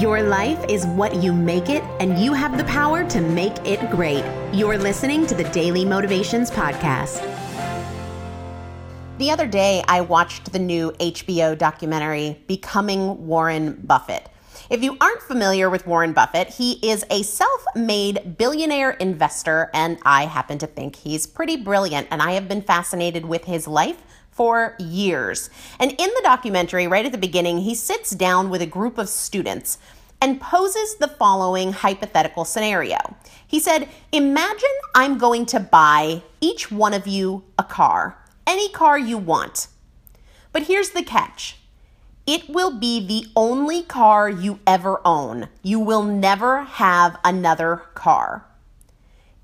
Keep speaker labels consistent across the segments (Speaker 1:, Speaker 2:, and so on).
Speaker 1: Your life is what you make it, and you have the power to make it great. You're listening to the Daily Motivations Podcast. The other day, I watched the new HBO documentary, Becoming Warren Buffett. If you aren't familiar with Warren Buffett, he is a self made billionaire investor, and I happen to think he's pretty brilliant, and I have been fascinated with his life for years. And in the documentary, right at the beginning, he sits down with a group of students and poses the following hypothetical scenario. He said, Imagine I'm going to buy each one of you a car, any car you want. But here's the catch it will be the only car you ever own. You will never have another car.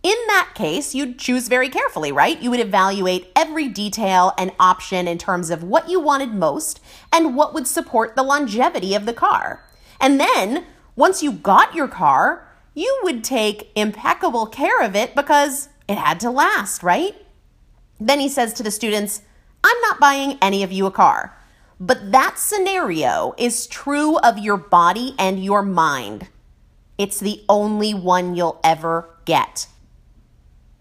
Speaker 1: In that case, you'd choose very carefully, right? You would evaluate every detail and option in terms of what you wanted most and what would support the longevity of the car. And then, once you got your car, you would take impeccable care of it because it had to last, right? Then he says to the students, I'm not buying any of you a car. But that scenario is true of your body and your mind. It's the only one you'll ever get.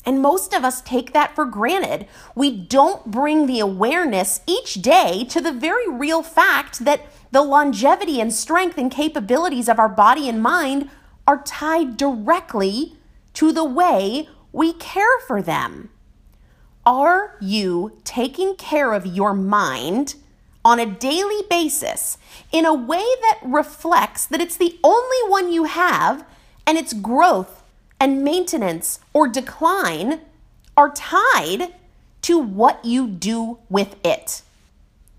Speaker 1: And most of us take that for granted. We don't bring the awareness each day to the very real fact that the longevity and strength and capabilities of our body and mind are tied directly to the way we care for them. Are you taking care of your mind on a daily basis in a way that reflects that it's the only one you have and its growth and maintenance or decline are tied to what you do with it.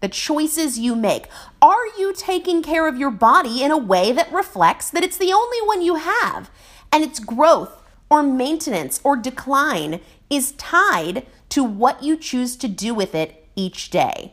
Speaker 1: The choices you make. Are you taking care of your body in a way that reflects that it's the only one you have and its growth or maintenance or decline is tied to what you choose to do with it each day?